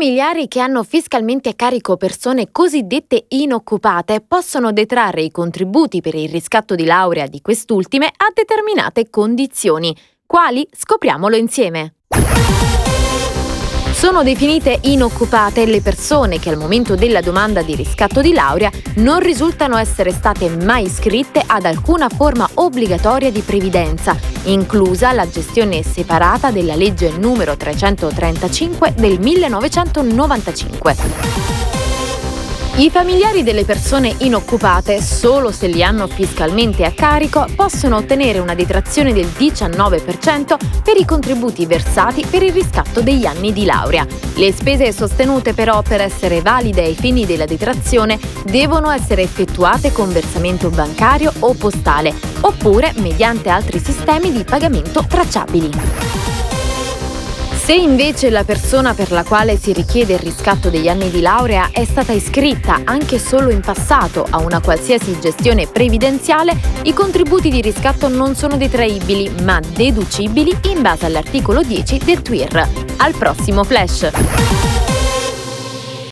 familiari che hanno fiscalmente a carico persone cosiddette inoccupate possono detrarre i contributi per il riscatto di laurea di quest'ultime a determinate condizioni. Quali? Scopriamolo insieme. Sono definite inoccupate le persone che al momento della domanda di riscatto di laurea non risultano essere state mai iscritte ad alcuna forma obbligatoria di previdenza, inclusa la gestione separata della legge numero 335 del 1995. I familiari delle persone inoccupate, solo se li hanno fiscalmente a carico, possono ottenere una detrazione del 19% per i contributi versati per il riscatto degli anni di laurea. Le spese sostenute però per essere valide ai fini della detrazione devono essere effettuate con versamento bancario o postale, oppure mediante altri sistemi di pagamento tracciabili. Se invece la persona per la quale si richiede il riscatto degli anni di laurea è stata iscritta anche solo in passato a una qualsiasi gestione previdenziale, i contributi di riscatto non sono detraibili ma deducibili in base all'articolo 10 del TWIR. Al prossimo flash!